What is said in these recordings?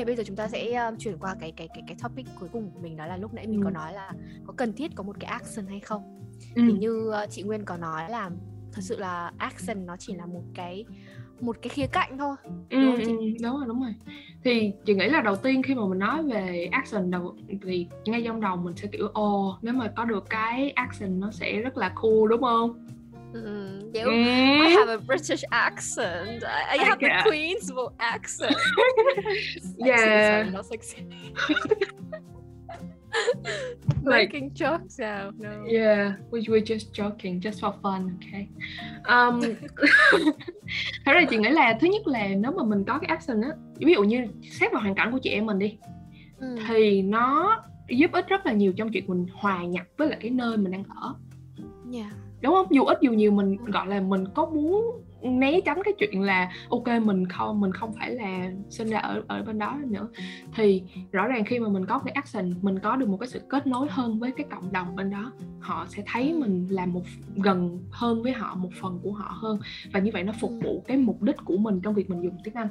bây giờ chúng ta sẽ um, chuyển qua cái cái cái cái topic cuối cùng của mình đó là lúc nãy mình Ừ. có nói là có cần thiết có một cái accent hay không Ừ. thì như uh, chị Nguyên có nói là thật sự là accent nó chỉ là một cái một cái khía cạnh thôi Ừ, Đúng không chị? ừ, đúng rồi đúng rồi thì chị nghĩ là đầu tiên khi mà mình nói về accent đầu thì ngay trong đầu mình sẽ kiểu ồ nếu mà có được cái accent nó sẽ rất là cool đúng không ừ, kiểu Ừ. I have a British accent I, I have the Yeah. Queen's accent Yeah. sorry, not sexy. Like- making jokes now no Yeah, we were just joking, just for fun, okay. Um, thật ra chị nghĩ là thứ nhất là nếu mà mình có cái accent á, ví dụ như xét vào hoàn cảnh của chị em mình đi, ừ. thì nó giúp ích rất là nhiều trong chuyện mình hòa nhập với lại cái nơi mình đang ở, yeah. Đúng không? Dù ít dù nhiều mình gọi là mình có muốn né tránh cái chuyện là ok mình không mình không phải là sinh ra ở ở bên đó nữa thì rõ ràng khi mà mình có cái accent mình có được một cái sự kết nối hơn với cái cộng đồng bên đó họ sẽ thấy mình là một gần hơn với họ một phần của họ hơn và như vậy nó phục vụ cái mục đích của mình trong việc mình dùng tiếng Anh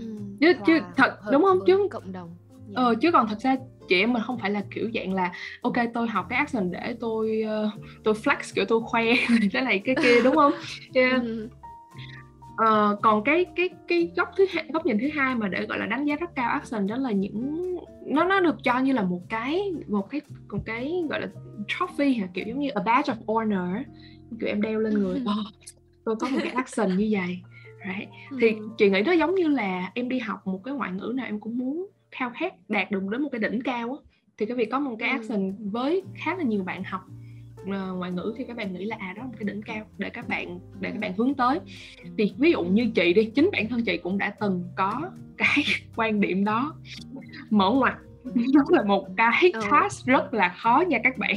Ừ. Chứ- chứ Hòa thật- đúng không? Chứ- cộng đồng yeah. ờ chứ còn thật ra chị em mình không phải là kiểu dạng là ok tôi học cái accent để tôi ờ, tôi flex kiểu tôi khoe cái này cái kia đúng không yeah. Ừ. Ờ, còn cái cái cái góc thứ hai, góc nhìn thứ hai mà để gọi là đánh giá rất cao accent đó là những nó nó được cho như là một cái một cái một cái gọi là trophy hả kiểu giống như a badge of honor kiểu em đeo lên người oh, tôi có một cái accent như vậy right. thì Ừ. chị nghĩ nó giống như là em đi học một cái ngoại ngữ nào em cũng muốn khao khát đạt được đến một cái đỉnh cao á thì cái việc có một cái Ừ. accent với khá là nhiều bạn học ờ, ngoại ngữ thì các bạn nghĩ là à đó là một cái đỉnh cao để các bạn để các bạn hướng tới. Thì ví dụ như chị đi chính bản thân chị cũng đã từng có cái quan điểm đó. Mở ngoặt nó là một cái Ừ. task rất là khó nha các bạn.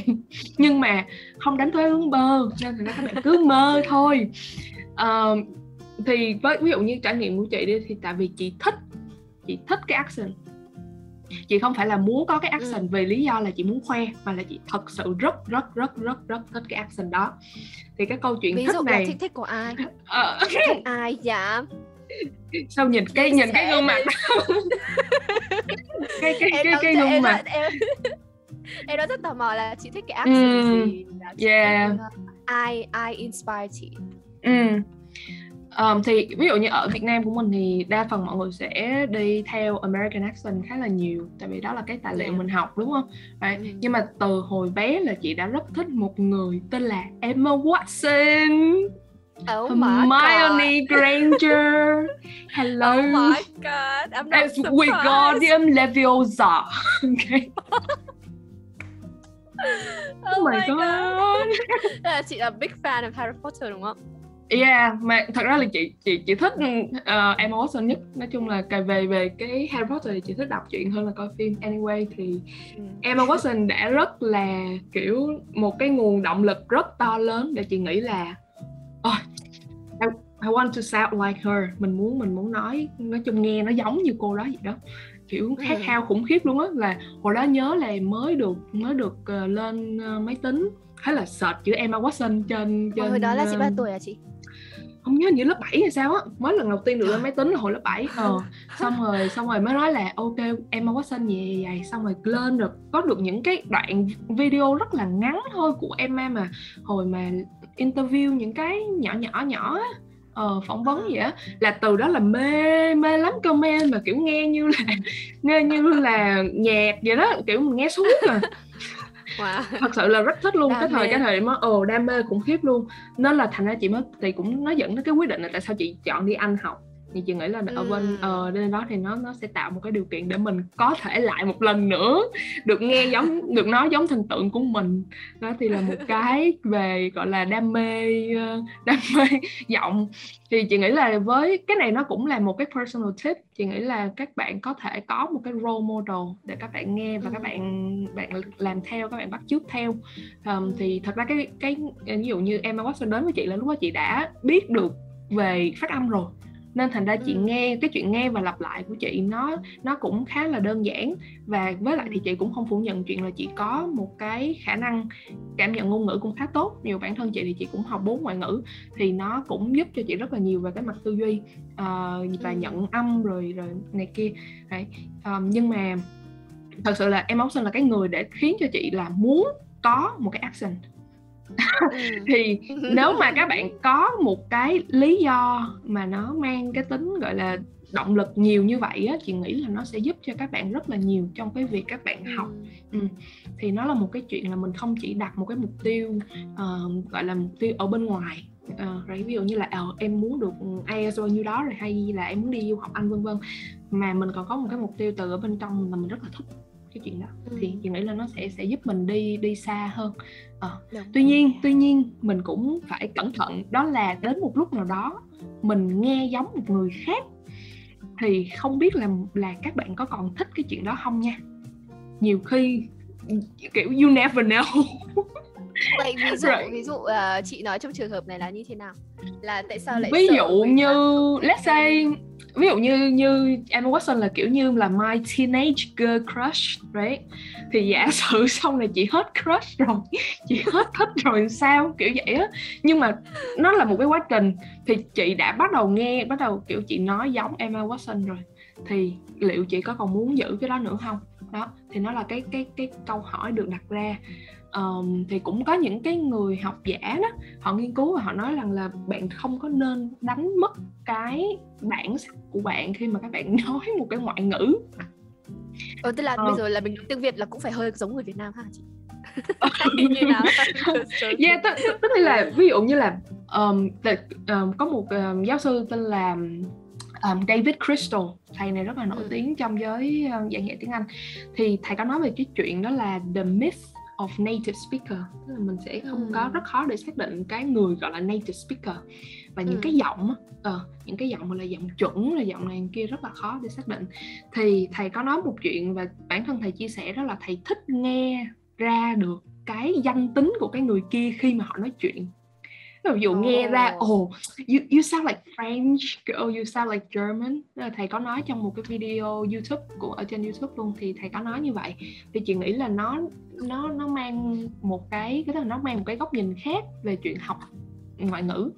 Nhưng mà không đánh thuế hướng bơ nên ra các bạn cứ mơ thôi. Ờ, thì với ví dụ như trải nghiệm của chị đi thì tại vì chị thích chị thích cái accent chị không phải là muốn có cái accent vì lý do là chị muốn khoe mà là chị thật sự rất rất rất rất rất thích cái accent đó. Thì cái câu chuyện ví thích dụ là này thích thích của ai? Ờ, thích ai? Dạ. Sao nhìn cái nhìn cái gương mặt cái cái cái cái gương mặt. em em nói rất tò mò là chị thích cái accent Ừ, gì chị yeah. thích, uh, ai ai inspire chị? Ừ. Ờm, thì ví dụ như ở Việt Nam của mình thì đa phần mọi người sẽ đi theo American accent khá là nhiều tại vì đó là cái tài liệu Yeah. mình học đúng không? Right. Ừ. Nhưng mà từ hồi bé là chị đã rất thích một người tên là Emma Watson, oh my god Hermione Granger. Hello. oh my god I'm not As surprised Wingardium Leviosa. Okay. oh, my God. Là chị là big fan of Harry Potter đúng không Yeah, mà thật ra là chị chị chị thích uh, Emma Watson nhất. Nói chung là cài về về cái Harry Potter thì chị thích đọc truyện hơn là coi phim. Anyway thì Ừ. Emma Watson đã rất là kiểu một cái nguồn động lực rất to lớn để chị nghĩ là oh, I, I want to sound like her. Mình muốn mình muốn nói nói chung nghe nó giống như cô đó vậy đó. Kiểu khát Ừ. khao khủng khiếp luôn á là hồi đó nhớ là mới được mới được ờ, lên ờ, máy tính hay là search chữ Emma Watson trên trên hồi đó là chị ờ, bao tuổi à chị không nhớ như lớp 7 hay sao á mới lần đầu tiên được lên máy tính là hồi lớp 7 ờ xong rồi xong rồi mới nói là ok Emma Watson vậy vậy, vậy. Xong rồi lên được có được những cái đoạn video rất là ngắn thôi của Emma mà hồi mà interview những cái nhỏ nhỏ nhỏ á ờ, phỏng vấn vậy á là từ đó là mê mê lắm comment mà kiểu nghe như là nghe như là nhạc vậy đó kiểu mình nghe suốt à wow. Thật sự là rất thích luôn Đam cái thời mê. cái thời đó ồ đam mê khủng khiếp luôn. Nên là thành ra chị mới thì cũng nó dẫn đến cái quyết định là tại sao chị chọn đi anh học thì chị nghĩ là ở bên Ừm. ờ bên đó thì nó nó sẽ tạo một cái điều kiện để mình có thể lại một lần nữa được nghe giống được nói giống thần tượng của mình. Đó thì là một cái về gọi là đam mê ờ, đam mê giọng. Thì chị nghĩ là với cái này nó cũng là một cái personal tip. Chị nghĩ là các bạn có thể có một cái role model để các bạn nghe và các Ừ. bạn bạn làm theo các bạn bắt chước theo. Um, thì thật ra cái cái ví dụ như Emma Watson đến với chị là lúc đó chị đã biết được về phát âm rồi nên thành ra chị nghe cái chuyện nghe và lặp lại của chị nó nó cũng khá là đơn giản. Và với lại thì chị cũng không phủ nhận chuyện là chị có một cái khả năng cảm nhận ngôn ngữ cũng khá tốt. Nhiều bản thân chị thì chị cũng học bốn ngoại ngữ thì nó cũng giúp cho chị rất là nhiều về cái mặt tư duy ờ, và nhận âm rồi rồi này kia. Đấy. Ờ, nhưng mà thật sự là em Austin là cái người để khiến cho chị là muốn có một cái Ừ. thì nếu mà các bạn có một cái lý do mà nó mang cái tính gọi là động lực nhiều như vậy á chị nghĩ là nó sẽ giúp cho các bạn rất là nhiều trong cái việc các bạn học. Ừ. thì nó là một cái chuyện là mình không chỉ đặt một cái mục tiêu ờ, gọi là mục tiêu ở bên ngoài Ờ, rồi ví dụ như là ờ, em muốn được IELTS bao nhiêu đó rồi hay là em muốn đi du học Anh vân vân. Mà mình còn có một cái mục tiêu từ ở bên trong là mình rất là thích cái chuyện đó Ừ. thì chị nghĩ là nó sẽ sẽ giúp mình đi đi xa hơn Đúng. tuy nhiên tuy nhiên mình cũng phải cẩn thận đó là đến một lúc nào đó mình nghe giống một người khác thì không biết là là các bạn có còn thích cái chuyện đó không nha nhiều khi kiểu you never know Vậy ví dụ Right. ví dụ ờ, chị nói trong trường hợp này là như thế nào? Là tại sao lại ví dụ như let's say ví dụ như như Emma Watson là kiểu như là my teenage girl crush right? Thì giả sử sau này chị hết crush rồi chị hết thích rồi sao? Kiểu vậy á. Nhưng mà nó là một cái quá trình thì chị đã bắt đầu nghe bắt đầu kiểu chị nói giống Emma Watson rồi. Thì liệu chị có còn muốn giữ cái đó nữa không đó thì nó là cái cái cái câu hỏi được đặt ra Ờm, thì cũng có những cái người học giả đó họ nghiên cứu và họ nói rằng là bạn không có nên đánh mất cái bản sắc của bạn khi mà các bạn nói một cái ngoại ngữ Ờ, tức là Ờ. bây giờ là mình nói tiếng Việt là cũng phải hơi giống người Việt Nam ha chị? Như nào? yeah, tức, tức, là ví dụ như là um, the- um, có một um, giáo sư tên là um, David Crystal thầy này rất là nổi Ừ. tiếng trong giới uh, dạy tiếng Anh thì thầy có nói về cái chuyện đó là the myth of native speaker tức là mình sẽ không Ừ. có rất khó để xác định cái người gọi là native speaker và những Ừ. cái giọng ờ, những cái giọng mà là giọng chuẩn là giọng này kia rất là khó để xác định thì thầy có nói một chuyện và bản thân thầy chia sẻ đó là thầy thích nghe ra được cái danh tính của cái người kia khi mà họ nói chuyện ví dụ nghe ra Ồ. oh you, you sound like French oh you sound like German là thầy có nói trong một cái video YouTube của ở trên YouTube luôn thì thầy có nói như vậy thì chị nghĩ là nó nó nó mang một cái cái là nó mang một cái góc nhìn khác về chuyện học ngoại ngữ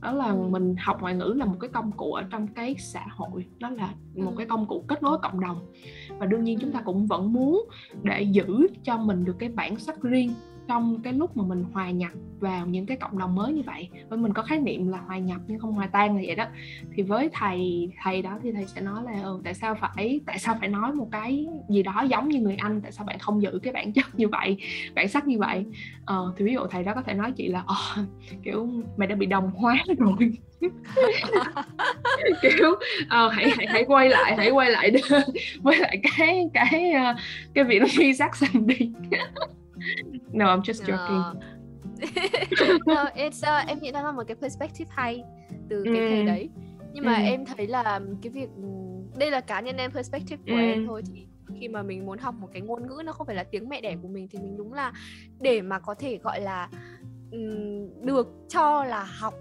đó là Ừ. mình học ngoại ngữ là một cái công cụ ở trong cái xã hội nó là một Ừ. cái công cụ kết nối cộng đồng và đương nhiên chúng ta Ừ. cũng vẫn muốn để giữ cho mình được cái bản sắc riêng trong cái lúc mà mình hòa nhập vào những cái cộng đồng mới như vậy. Với mình có khái niệm là hòa nhập nhưng không hòa tan là vậy đó. Thì với thầy thầy đó thì thầy sẽ nói là ừ, tại sao phải tại sao phải nói một cái gì đó giống như người anh? Tại sao bạn không giữ cái bản chất như vậy bản sắc như vậy? Ờ, thì ví dụ thầy đó có thể nói chị là ờ, kiểu mày đã bị đồng hóa rồi. Kiểu uh, hãy hãy hãy quay lại hãy quay lại với lại cái cái ờ, cái việc cái sắc accent đi. no I'm just joking no, it's, uh, em nghĩ đó là một cái perspective hay từ cái thầy Ừ. đấy nhưng mà Ừ. em thấy là cái việc đây là cá nhân em perspective của Ừ. em thôi thì khi mà mình muốn học một cái ngôn ngữ nó không phải là tiếng mẹ đẻ của mình thì mình đúng là để mà có thể gọi là ừm, được cho là học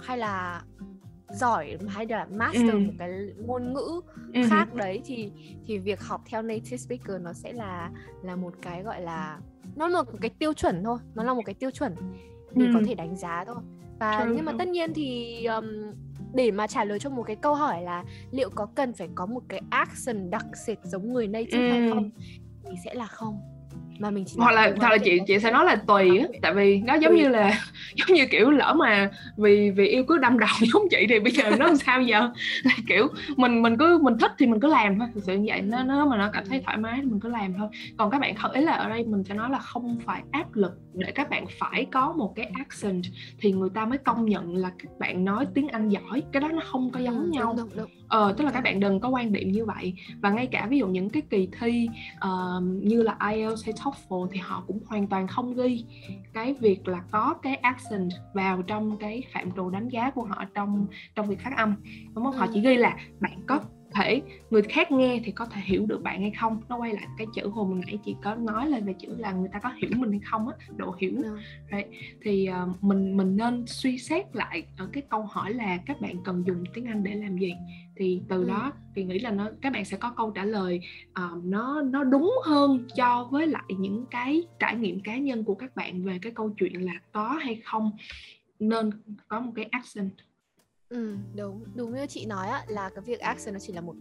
hay là giỏi hay là master Ừ. một cái ngôn ngữ Ừ. khác đấy thì thì việc học theo native speaker nó sẽ là là một cái gọi là nó là một cái tiêu chuẩn thôi nó là một cái tiêu chuẩn để có Ừ. thể đánh giá thôi và True, nhưng mà tất nhiên thì um, để mà trả lời cho một cái câu hỏi là liệu có cần phải có một cái accent đặc sệt giống người native hay Ừ. không thì sẽ là không mà mình chỉ hoặc là hoặc là chị chị sẽ nói là tùy á tại vì nó giống Tùy. như là giống như kiểu lỡ mà vì vì yêu cứ đâm đầu giống chị thì bây giờ nó làm sao giờ? Là kiểu mình mình cứ mình thích thì mình cứ làm thôi thực sự như vậy. Nó nó mà nó cảm thấy thoải mái thì mình cứ làm thôi. Còn các bạn ý là ở đây mình sẽ nói là không phải áp lực để các bạn phải có một cái accent thì người ta mới công nhận là các bạn nói tiếng Anh giỏi. Cái đó nó không có giống Ừ, nhau. đúng, đúng, đúng. Ờ, tức là các bạn đừng có quan điểm như vậy và ngay cả ví dụ những cái kỳ thi ờ, như là IELTS hay TOEFL thì họ cũng hoàn toàn không ghi cái việc là có cái accent vào trong cái phạm trù đánh giá của họ trong trong việc phát âm đúng không? Họ Ừ. chỉ ghi là bạn có thể người khác nghe thì có thể hiểu được bạn hay không nó quay lại cái chữ hồi nãy chị có nói lên về chữ là người ta có hiểu mình hay không á độ hiểu ừ. right. thì uh, mình mình nên suy xét lại ở cái câu hỏi là các bạn cần dùng tiếng Anh để làm gì thì từ ừ. đó thì nghĩ là nó các bạn sẽ có câu trả lời uh, nó nó đúng hơn cho với lại những cái trải nghiệm cá nhân của các bạn về cái câu chuyện là có hay không nên có một cái action Ừ, đúng. Đúng như chị nói á là cái việc action nó chỉ là một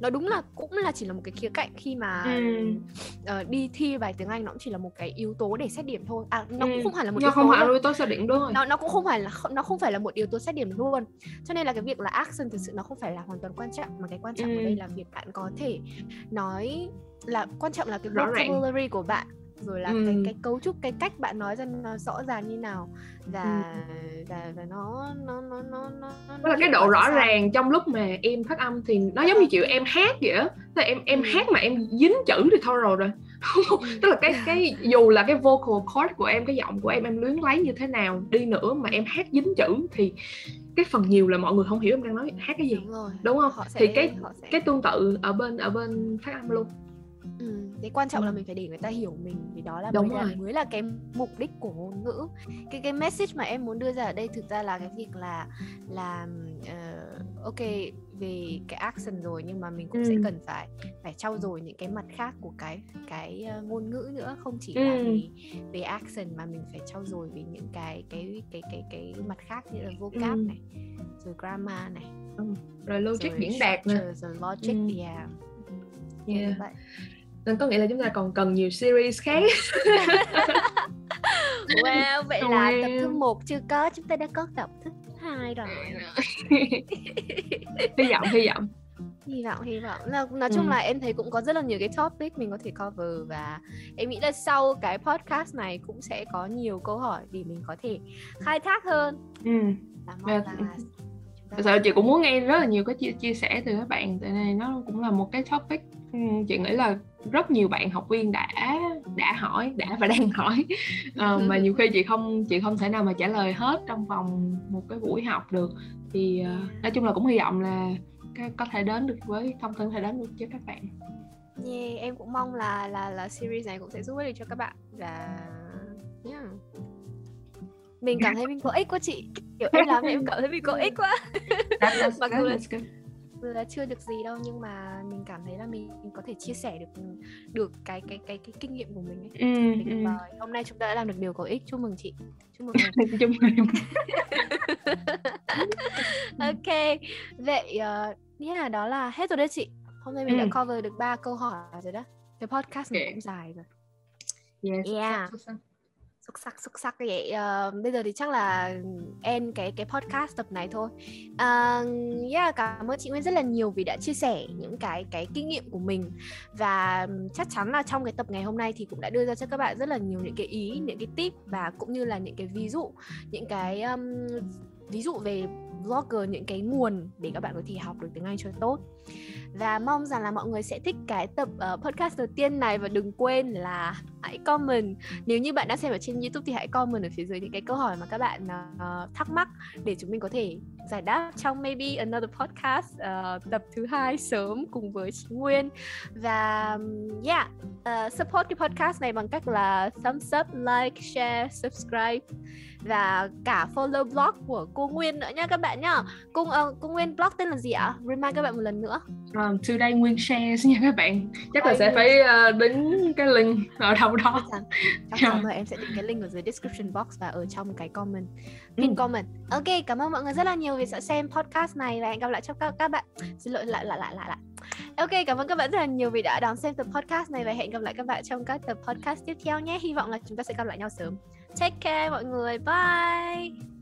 nó đúng là cũng là chỉ là một cái khía cạnh khi mà ừ. uh, đi thi bài tiếng Anh nó cũng chỉ là một cái yếu tố để xét điểm thôi. À nó ừ. cũng không phải là một yếu không phải yếu tố xét điểm rồi. Nó nó cũng không phải là nó không phải là một yếu tố xét điểm luôn. Cho nên là cái việc là action thực sự nó không phải là hoàn toàn quan trọng mà cái quan trọng ừ. ở đây là việc bạn có thể nói là quan trọng là cái vocabulary của bạn rồi là ừ. cái cái cấu trúc cái cách bạn nói ra nó rõ ràng như nào và ừ. và và nó nó nó nó nó nó là cái độ rõ ràng trong lúc mà em phát âm thì nó giống như kiểu em hát vậy á tức là em em ừ. hát mà em dính chữ thì thôi rồi rồi ừ. tức là cái cái dù là cái vocal cord của em cái giọng của em em luyến lấy như thế nào đi nữa mà em hát dính chữ thì cái phần nhiều là mọi người không hiểu em đang nói hát cái gì đúng, rồi. đúng không họ sẽ, thì cái sẽ... cái tương tự ở bên ở bên phát âm luôn Ừ, cái quan trọng ừ. là mình phải để người ta hiểu mình vì đó là Đúng mới rồi. là mới là cái mục đích của ngôn ngữ cái cái message mà em muốn đưa ra ở đây thực ra là cái việc là là uh, ok về cái action rồi nhưng mà mình cũng ừ. sẽ cần phải phải trau dồi những cái mặt khác của cái cái uh, ngôn ngữ nữa không chỉ là ừ. về về action mà mình phải trau dồi về những cái cái cái cái cái mặt khác như là vocab ừ. này rồi grammar này ừ. rồi logic rồi diễn đạt nữa rồi logic ừ. yeah yeah. vậy nên có nghĩa là chúng ta còn cần nhiều series khác. Wow vậy là tập thứ một chưa có chúng ta đã có tập thứ hai rồi. Hy vọng hy vọng. Hy vọng hy vọng. Nói, nói chung ừ. là em thấy cũng có rất là nhiều cái topic mình có thể cover và em nghĩ là sau cái podcast này cũng sẽ có nhiều câu hỏi để mình có thể khai thác hơn. Ừ. và mong là Thật sự chị cũng muốn nghe rất là nhiều cái chia, chia sẻ từ các bạn tại này nó cũng là một cái topic. Ừ, chị nghĩ là rất nhiều bạn học viên đã đã hỏi đã và đang hỏi. Uh, mà nhiều khi chị không chị không thể nào mà trả lời hết trong vòng một cái buổi học được. Thì uh, nói chung là cũng hy vọng là có thể đến được với thông tin thể đến được với các bạn. Yeah, em cũng mong là là là series này cũng sẽ giúp ích được cho các bạn. Và yeah. Mình cảm thấy mình có ích quá chị. Kiểu em làm em cảm thấy mình có ích quá. Mặc dù là là chưa được gì đâu nhưng mà mình cảm thấy là mình, mình có thể chia sẻ được được cái cái cái cái kinh nghiệm của mình ấy. Ừ, ừ. Và hôm nay chúng ta đã làm được điều có ích chúc mừng chị chúc mừng chúc mừng ok vậy uh, nghĩa là đó là hết rồi đấy chị hôm nay mình ừ. đã cover được ba câu hỏi rồi đó cái podcast này okay. cũng dài rồi yes, yeah xuất sắc xuất sắc vậy. Uh, bây giờ thì chắc là end cái cái podcast tập này thôi. Uh, yeah, cảm ơn chị Nguyên rất là nhiều vì đã chia sẻ những cái cái kinh nghiệm của mình. Và chắc chắn là trong cái tập ngày hôm nay thì cũng đã đưa ra cho các bạn rất là nhiều những cái ý những cái tip và cũng như là những cái ví dụ những cái um, ví dụ về blogger những cái nguồn để các bạn có thể học được tiếng Anh cho tốt. Và mong rằng là mọi người sẽ thích cái tập uh, podcast đầu tiên này và đừng quên là hãy comment nếu như bạn đã xem ở trên YouTube thì hãy comment ở phía dưới những cái câu hỏi mà các bạn uh, thắc mắc để chúng mình có thể giải đáp trong maybe another podcast uh, tập thứ hai sớm cùng với chị Nguyên và yeah uh, support cái podcast này bằng cách là thumbs up like share subscribe và cả follow blog của cô Nguyên nữa nha các bạn nhá. Cô uh, cô Nguyên blog tên là gì ạ? Remind các bạn một lần nữa. Um, today Nguyên shares nha các bạn. Chắc là sẽ phải uh, đính cái link ở đâu đó. Chắc chắn rồi em sẽ định cái link ở dưới description box và ở trong cái comment. Pin ừ. comment. Ok, cảm ơn mọi người rất là nhiều vì sẽ xem podcast này và hẹn gặp lại cho các các bạn. Xin lỗi lại lại lại lại lại. Ok, cảm ơn các bạn rất là nhiều vì đã đón xem tập podcast này và hẹn gặp lại các bạn trong các tập podcast tiếp theo nhé. Hy vọng là chúng ta sẽ gặp lại nhau sớm. Take care mọi người. Bye.